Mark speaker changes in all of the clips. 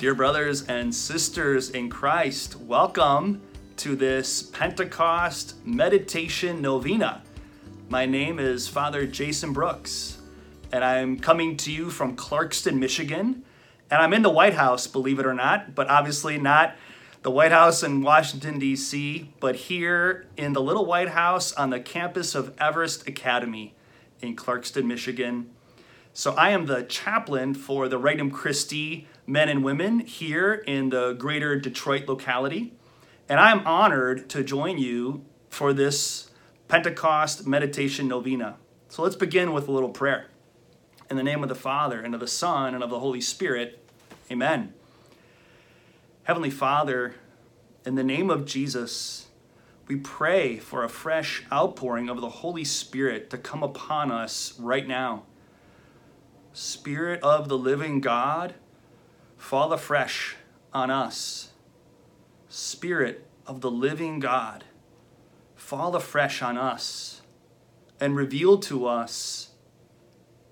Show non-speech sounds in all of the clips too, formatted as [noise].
Speaker 1: Dear brothers and sisters in Christ, welcome to this Pentecost meditation novena. My name is Father Jason Brooks, and I'm coming to you from Clarkston, Michigan. And I'm in the White House, believe it or not, but obviously not the White House in Washington, D.C., but here in the little White House on the campus of Everest Academy in Clarkston, Michigan. So I am the chaplain for the Regnum Christi men and women here in the greater Detroit locality. And I'm honored to join you for this Pentecost meditation novena. So let's begin with a little prayer. In the name of the Father, and of the Son, and of the Holy Spirit, amen. Heavenly Father, in the name of Jesus, we pray for a fresh outpouring of the Holy Spirit to come upon us right now. Spirit of the living God, fall afresh on us. Spirit of the living God, fall afresh on us and reveal to us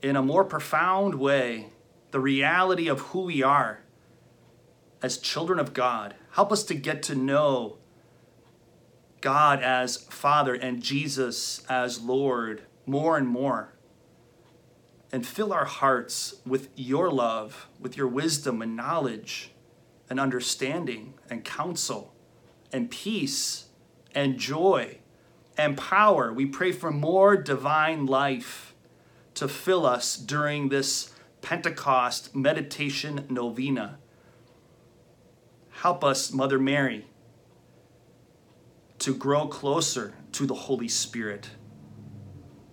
Speaker 1: in a more profound way the reality of who we are as children of God. Help us to get to know God as Father and Jesus as Lord more and more and fill our hearts with your love, with your wisdom and knowledge and understanding and counsel and peace and joy and power. We pray for more divine life to fill us during this Pentecost meditation novena. Help us, Mother Mary, to grow closer to the Holy Spirit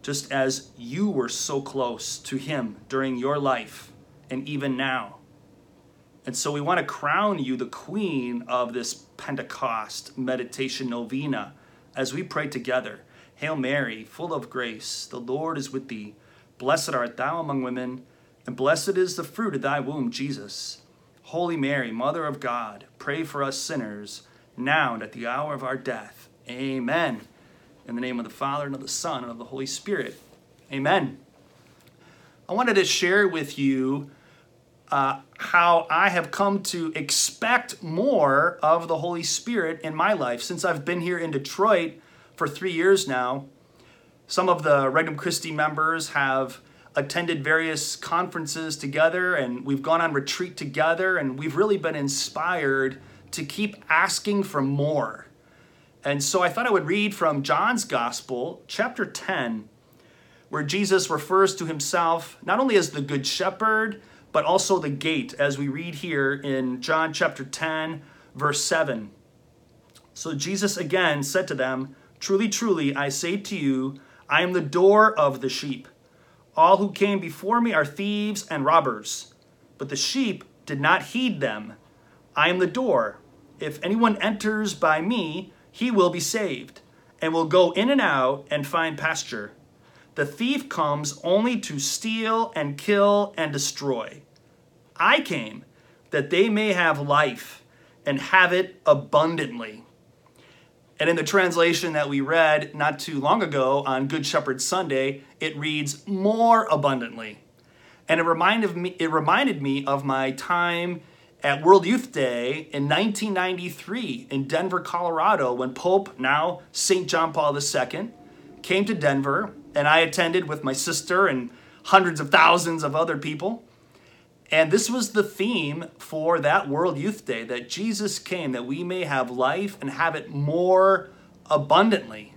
Speaker 1: just as you were so close to Him during your life and even now. And so we want to crown you the queen of this Pentecost meditation novena as we pray together. Hail Mary, full of grace, the Lord is with thee. Blessed art thou among women, and blessed is the fruit of thy womb, Jesus. Holy Mary, Mother of God, pray for us sinners, now and at the hour of our death. Amen. In the name of the Father, and of the Son, and of the Holy Spirit. Amen. I wanted to share with you uh, how I have come to expect more of the Holy Spirit in my life since I've been here in Detroit for three years now. Some of the Regnum Christi members have attended various conferences together and we've gone on retreat together and we've really been inspired to keep asking for more and so I thought I would read from John's Gospel, chapter 10, where Jesus refers to himself not only as the Good Shepherd, but also the gate, as we read here in John chapter 10, verse 7. So Jesus again said to them, Truly, truly, I say to you, I am the door of the sheep. All who came before me are thieves and robbers, but the sheep did not heed them. I am the door. If anyone enters by me, he will be saved, and will go in and out and find pasture. The thief comes only to steal and kill and destroy. I came that they may have life and have it abundantly. And in the translation that we read not too long ago on Good Shepherd Sunday, it reads more abundantly. And it reminded me, it reminded me of my time at World Youth Day in 1993 in Denver, Colorado, when Pope, now St. John Paul II, came to Denver, and I attended with my sister and hundreds of thousands of other people. And this was the theme for that World Youth Day that Jesus came that we may have life and have it more abundantly.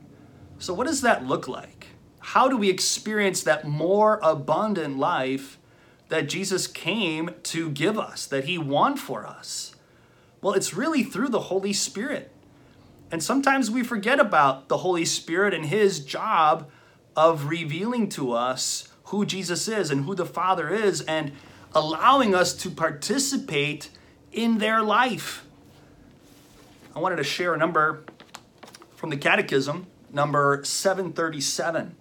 Speaker 1: So, what does that look like? How do we experience that more abundant life that Jesus came to give us, that he won for us? Well, it's really through the Holy Spirit. And sometimes we forget about the Holy Spirit and his job of revealing to us who Jesus is and who the Father is and allowing us to participate in their life. I wanted to share a number from the Catechism, number 737.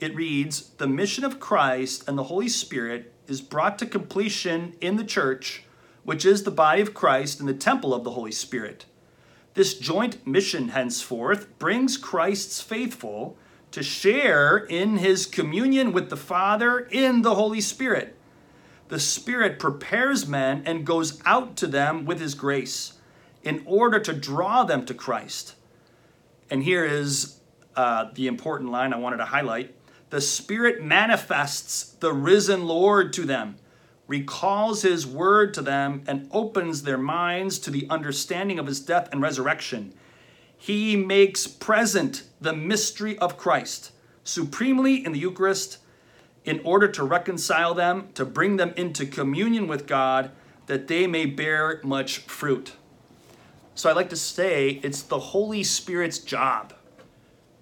Speaker 1: It reads The mission of Christ and the Holy Spirit is brought to completion in the church, which is the body of Christ and the temple of the Holy Spirit. This joint mission, henceforth, brings Christ's faithful to share in his communion with the Father in the Holy Spirit. the Spirit prepares men and goes out to them with His grace in order to draw them to Christ. And here is uh, the important line I wanted to highlight the Spirit manifests the risen Lord to them, recalls His word to them, and opens their minds to the understanding of His death and resurrection. He makes present the mystery of Christ supremely in the Eucharist in order to reconcile them, to bring them into communion with God, that they may bear much fruit. So I like to say it's the Holy Spirit's job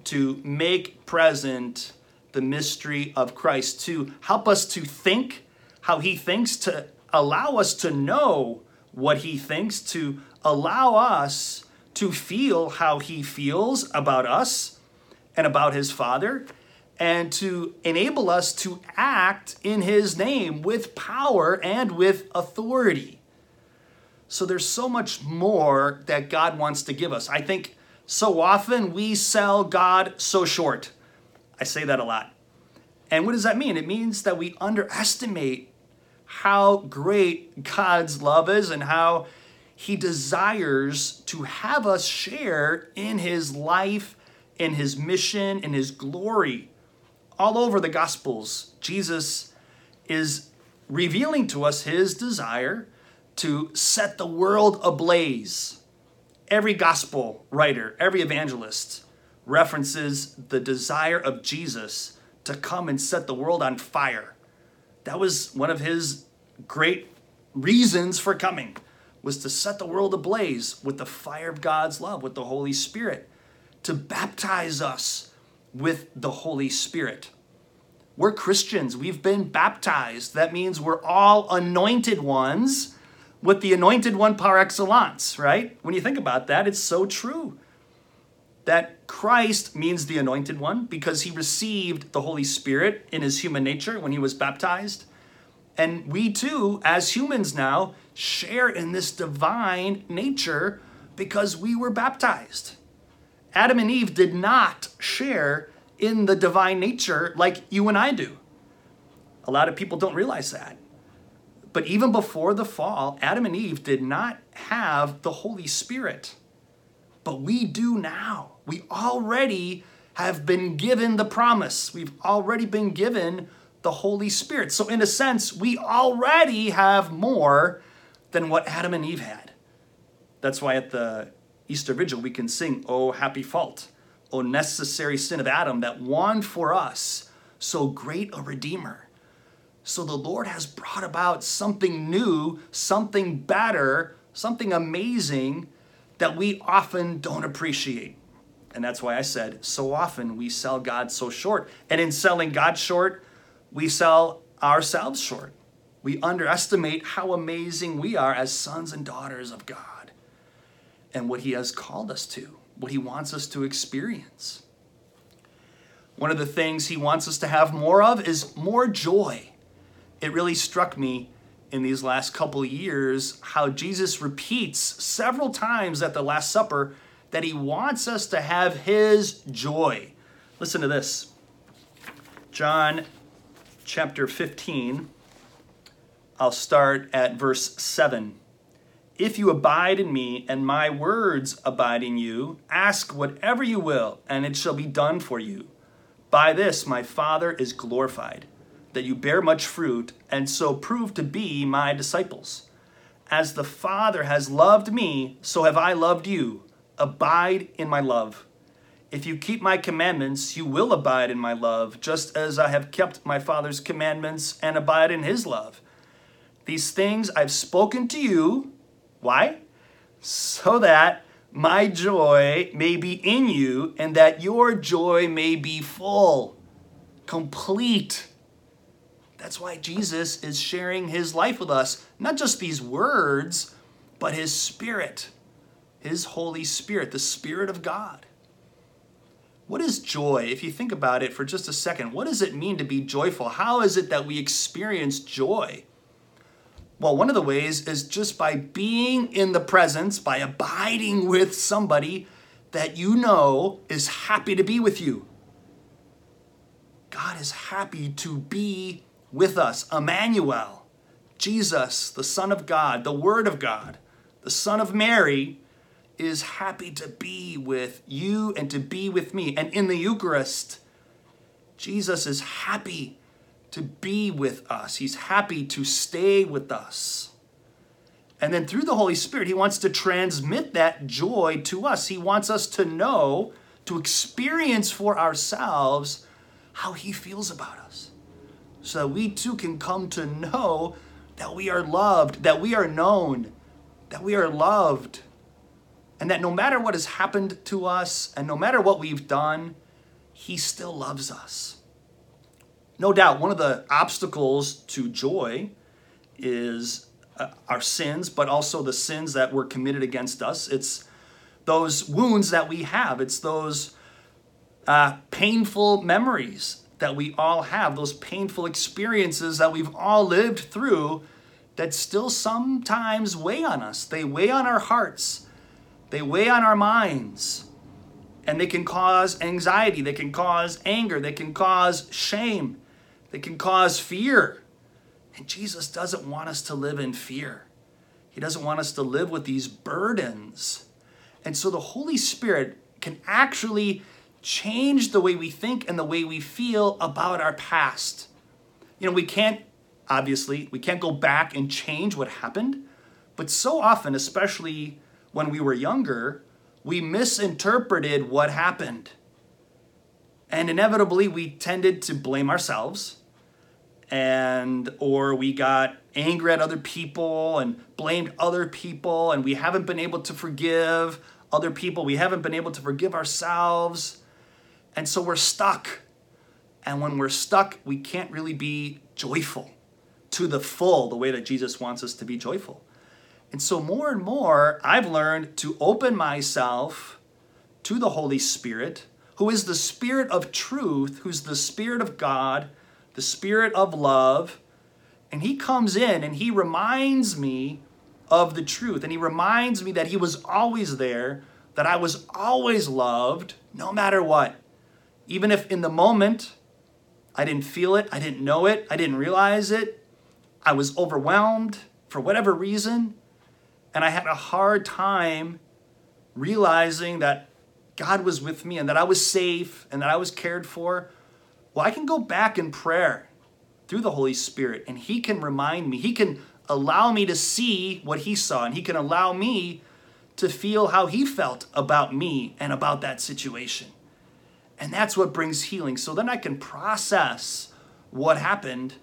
Speaker 1: to make present the mystery of Christ, to help us to think how He thinks, to allow us to know what He thinks, to allow us to feel how He feels about us and about His Father, and to enable us to act in His name with power and with authority. So there's so much more that God wants to give us. I think so often we sell God so short. I say that a lot. And what does that mean? It means that we underestimate how great God's love is and how He desires to have us share in His life, in His mission, in His glory all over the Gospels, Jesus is revealing to us his desire to set the world ablaze. Every gospel writer, every evangelist references the desire of Jesus to come and set the world on fire. That was one of his great reasons for coming was to set the world ablaze with the fire of God's love, with the Holy Spirit, to baptize us with the Holy Spirit. We're Christians. We've been baptized. That means we're all anointed ones with the anointed one par excellence, right? When you think about that, it's so true. That Christ means the anointed one because he received the Holy Spirit in his human nature when he was baptized. And we too, as humans now, share in this divine nature because we were baptized. Adam and Eve did not share in the divine nature like you and I do. A lot of people don't realize that. But even before the fall, Adam and Eve did not have the Holy Spirit. But we do now. We already have been given the promise. We've already been given the Holy Spirit. So, in a sense, we already have more than what Adam and Eve had. That's why at the Easter Vigil we can sing, Oh, happy fault O necessary sin of Adam that won for us so great a Redeemer. So the Lord has brought about something new, something better, something amazing that we often don't appreciate. And that's why I said, so often we sell God so short. And in selling God short, we sell ourselves short. We underestimate how amazing we are as sons and daughters of God and what He has called us to what He wants us to experience. One of the things He wants us to have more of is more joy. It really struck me in these last couple years how Jesus repeats several times at the Last Supper that He wants us to have His joy. Listen to this John chapter 15. I'll start at verse 7. If you abide in me and my words abide in you, ask whatever you will, and it shall be done for you. By this my Father is glorified, that you bear much fruit, and so prove to be my disciples. As the Father has loved me, so have I loved you. Abide in my love. If you keep my commandments, you will abide in my love, just as I have kept my Father's commandments and abide in his love. These things I've spoken to you why? So that my joy may be in you and that your joy may be full, complete. That's why Jesus is sharing his life with us, not just these words, but his spirit, his Holy Spirit, the Spirit of God. What is joy? If you think about it for just a second, what does it mean to be joyful? How is it that we experience joy? Well, one of the ways is just by being in the presence, by abiding with somebody that you know is happy to be with you. God is happy to be with us. Emmanuel, Jesus, the Son of God, the Word of God, the Son of Mary, is happy to be with you and to be with me. And in the Eucharist, Jesus is happy to be with us, He's happy to stay with us. And then through the Holy Spirit, He wants to transmit that joy to us. He wants us to know, to experience for ourselves how He feels about us. So that we too can come to know that we are loved, that we are known, that we are loved, and that no matter what has happened to us and no matter what we've done, He still loves us. No doubt, one of the obstacles to joy is uh, our sins, but also the sins that were committed against us. It's those wounds that we have, it's those uh, painful memories that we all have, those painful experiences that we've all lived through that still sometimes weigh on us. They weigh on our hearts, they weigh on our minds, and they can cause anxiety, they can cause anger, they can cause shame, they can cause fear. And Jesus doesn't want us to live in fear. He doesn't want us to live with these burdens. And so the Holy Spirit can actually change the way we think and the way we feel about our past. You know, we can't, obviously, we can't go back and change what happened, but so often, especially when we were younger, we misinterpreted what happened. And inevitably, we tended to blame ourselves and or we got angry at other people and blamed other people and we haven't been able to forgive other people. We haven't been able to forgive ourselves. And so we're stuck. And when we're stuck we can't really be joyful to the full the way that jesus wants us to be joyful and so more and more i've learned to open myself to the holy spirit who is the spirit of truth who's the spirit of god the Spirit of love, and He comes in and He reminds me of the truth. And He reminds me that He was always there, that I was always loved, no matter what. Even if in the moment I didn't feel it, I didn't know it, I didn't realize it, I was overwhelmed for whatever reason, and I had a hard time realizing that God was with me and that I was safe and that I was cared for. Well, I can go back in prayer through the Holy Spirit and He can remind me, He can allow me to see what He saw, and He can allow me to feel how He felt about me and about that situation. And that's what brings healing. So then I can process what happened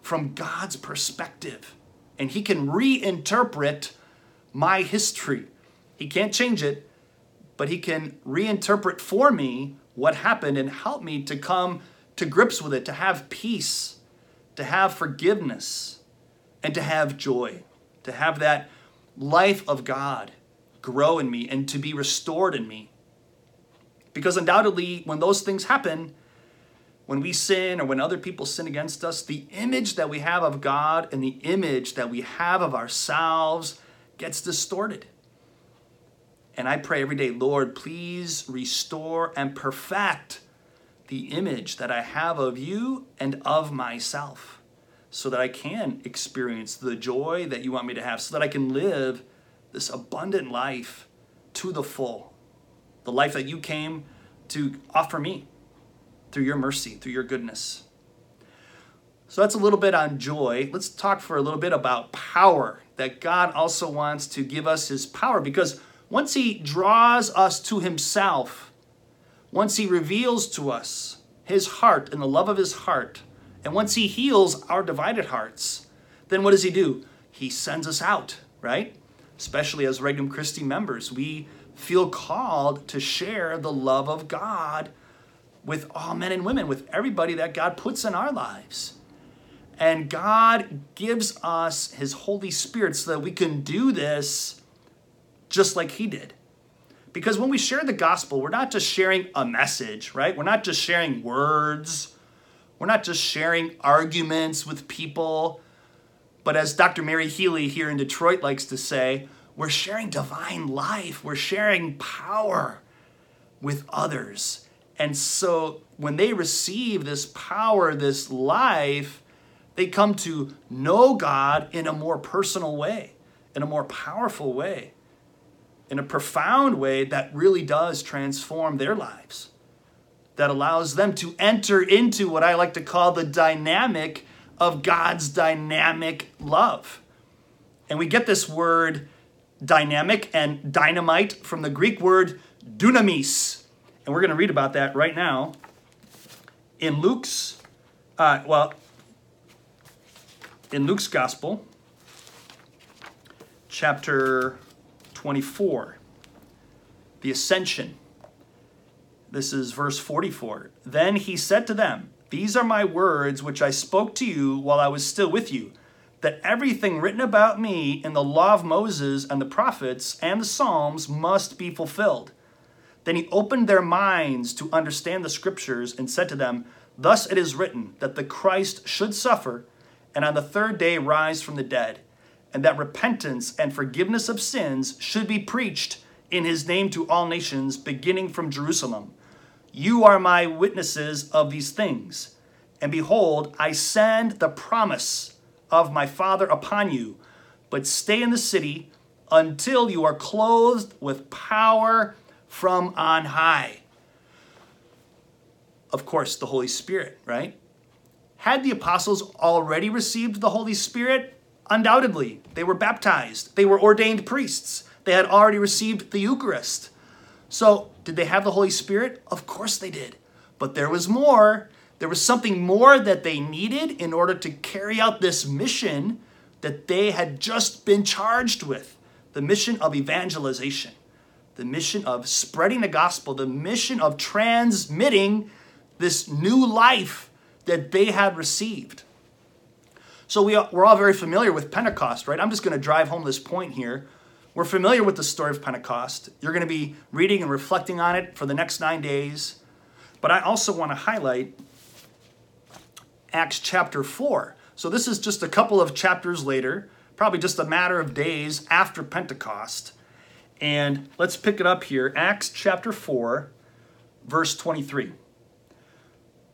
Speaker 1: from God's perspective. And He can reinterpret my history. He can't change it, but He can reinterpret for me what happened and help me to come to grips with it, to have peace, to have forgiveness, and to have joy, to have that life of God grow in me and to be restored in me. Because undoubtedly, when those things happen, when we sin or when other people sin against us, the image that we have of God and the image that we have of ourselves gets distorted. And I pray every day, Lord, please restore and perfect the image that I have of you and of myself so that I can experience the joy that you want me to have, so that I can live this abundant life to the full. The life that you came to offer me through your mercy, through your goodness. So that's a little bit on joy. Let's talk for a little bit about power, that God also wants to give us his power because once he draws us to himself, once he reveals to us his heart and the love of his heart, and once he heals our divided hearts, then what does he do? He sends us out, right? Especially as Regnum Christi members, we feel called to share the love of God with all men and women, with everybody that God puts in our lives. And God gives us His Holy Spirit so that we can do this just like He did. Because when we share the gospel, we're not just sharing a message, right? We're not just sharing words. We're not just sharing arguments with people. But as Dr. Mary Healy here in Detroit likes to say, we're sharing divine life. We're sharing power with others. And so when they receive this power, this life, They come to know God in a more personal way, in a more powerful way, in a profound way that really does transform their lives, that allows them to enter into what I like to call the dynamic of God's dynamic love. And we get this word dynamic and dynamite from the Greek word dunamis. And we're going to read about that right now in Luke's, uh, well, in Luke's Gospel, chapter 24, the ascension. This is verse 44. Then he said to them, These are my words which I spoke to you while I was still with you, that everything written about me in the law of Moses and the prophets and the Psalms must be fulfilled. Then he opened their minds to understand the scriptures and said to them, Thus it is written that the Christ should suffer and on the third day rise from the dead, and that repentance and forgiveness of sins should be preached in his name to all nations, beginning from Jerusalem. You are my witnesses of these things. And behold, I send the promise of my Father upon you, but stay in the city until you are clothed with power from on high. Of course, the Holy Spirit, right? Had the apostles already received the Holy Spirit? Undoubtedly. They were baptized, they were ordained priests, they had already received the Eucharist. So, did they have the Holy Spirit? Of course they did. But there was more. There was something more that they needed in order to carry out this mission that they had just been charged with the mission of evangelization, the mission of spreading the gospel, the mission of transmitting this new life that they had received. So we, we're all very familiar with Pentecost, right? I'm just going to drive home this point here. We're familiar with the story of Pentecost. You're going to be reading and reflecting on it for the next nine days. But I also want to highlight Acts chapter 4. So this is just a couple of chapters later, probably just a matter of days after Pentecost. And let's pick it up here Acts chapter 4, verse 23.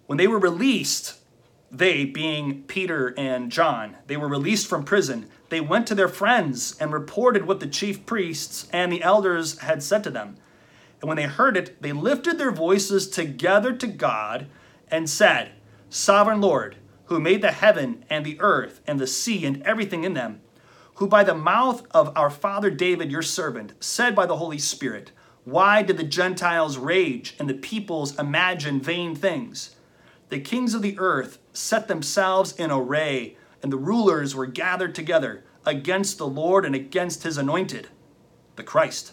Speaker 1: When they were released, they, being Peter and John, they were released from prison. They went to their friends and reported what the chief priests and the elders had said to them. And when they heard it, they lifted their voices together to God and said, Sovereign Lord, who made the heaven and the earth and the sea and everything in them, who by the mouth of our father David, your servant, said by the Holy Spirit, Why did the Gentiles rage and the peoples imagine vain things? The kings of the earth set themselves in array, and the rulers were gathered together against the Lord and against his anointed, the Christ.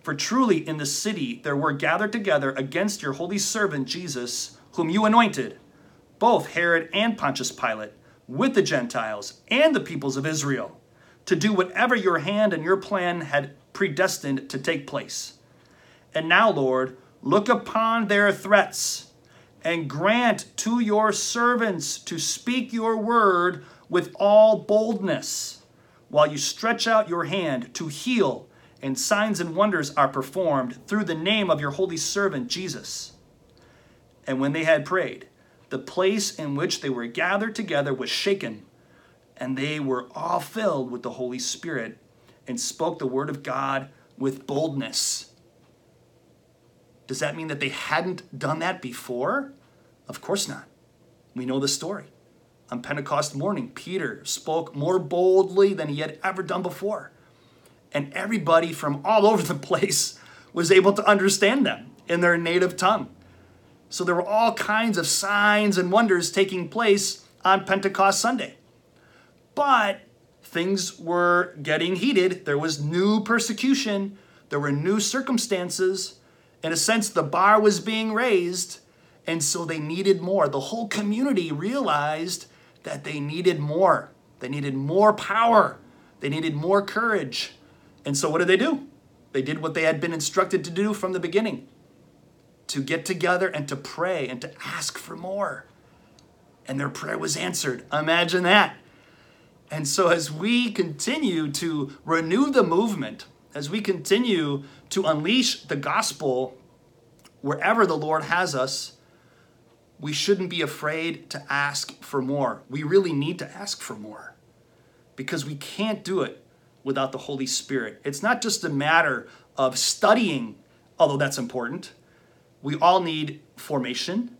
Speaker 1: For truly in the city there were gathered together against your holy servant Jesus, whom you anointed, both Herod and Pontius Pilate, with the Gentiles and the peoples of Israel, to do whatever your hand and your plan had predestined to take place. And now, Lord, look upon their threats and grant to your servants to speak your word with all boldness, while you stretch out your hand to heal, and signs and wonders are performed through the name of your holy servant Jesus. And when they had prayed, the place in which they were gathered together was shaken, and they were all filled with the Holy Spirit and spoke the word of God with boldness. Does that mean that they hadn't done that before? Of course not. We know the story. On Pentecost morning, Peter spoke more boldly than he had ever done before. And everybody from all [laughs] over the place was able to understand them in their native tongue. So there were all kinds of signs and wonders taking place on Pentecost Sunday. But things were getting heated. There was new persecution, there were new circumstances. In a sense, the bar was being raised, and so they needed more. The whole community realized that they needed more. They needed more power, they needed more courage. And so, what did they do? They did what they had been instructed to do from the beginning to get together and to pray and to ask for more. And their prayer was answered. Imagine that. And so, as we continue to renew the movement, as we continue to unleash the gospel wherever the Lord has us, we shouldn't be afraid to ask for more. We really need to ask for more because we can't do it without the Holy Spirit. It's not just a matter of studying, although that's important. We all need formation.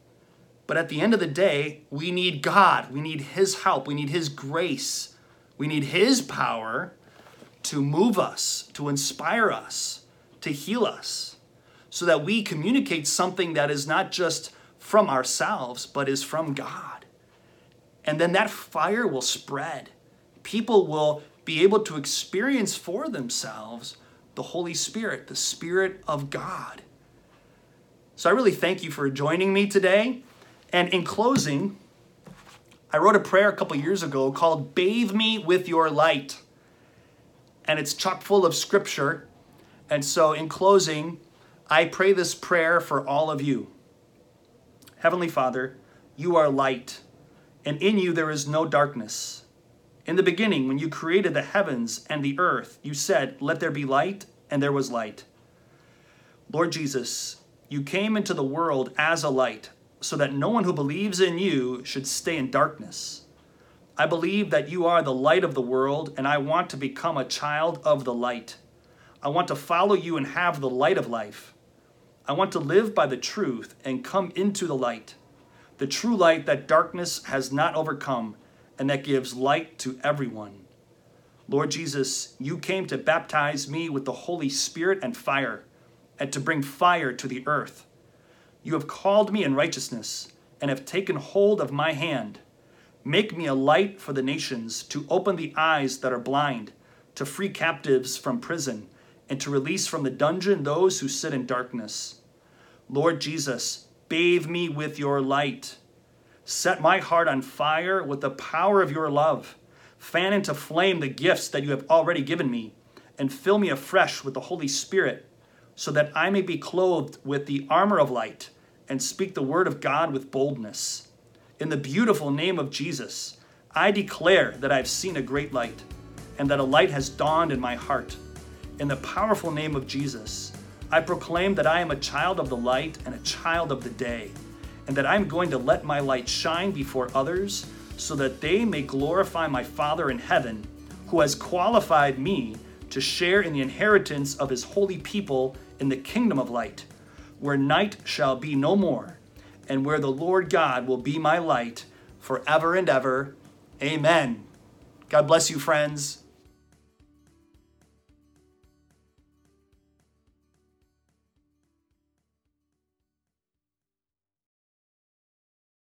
Speaker 1: But at the end of the day, we need God. We need His help. We need His grace. We need His power to move us, to inspire us, to heal us, so that we communicate something that is not just from ourselves, but is from God. And then that fire will spread. People will be able to experience for themselves the Holy Spirit, the Spirit of God. So I really thank you for joining me today. And in closing, I wrote a prayer a couple years ago called Bathe Me with Your Light. And it's chock full of scripture. And so in closing, I pray this prayer for all of you. Heavenly Father, you are light, and in you there is no darkness. In the beginning, when you created the heavens and the earth, you said, Let there be light, and there was light. Lord Jesus, you came into the world as a light, so that no one who believes in you should stay in darkness. I believe that you are the light of the world, and I want to become a child of the light. I want to follow you and have the light of life. I want to live by the truth and come into the light, the true light that darkness has not overcome and that gives light to everyone. Lord Jesus, you came to baptize me with the Holy Spirit and fire, and to bring fire to the earth. You have called me in righteousness and have taken hold of my hand. Make me a light for the nations, to open the eyes that are blind, to free captives from prison, and to release from the dungeon those who sit in darkness. Lord Jesus, bathe me with your light. Set my heart on fire with the power of your love. Fan into flame the gifts that you have already given me, and fill me afresh with the Holy Spirit, so that I may be clothed with the armor of light and speak the word of God with boldness. In the beautiful name of Jesus, I declare that I've seen a great light, and that a light has dawned in my heart. In the powerful name of Jesus, I proclaim that I am a child of the light and a child of the day, and that I'm going to let my light shine before others so that they may glorify my Father in heaven, who has qualified me to share in the inheritance of his holy people in the kingdom of light, where night shall be no more, and where the Lord God will be my light forever and ever. Amen. God bless you, friends.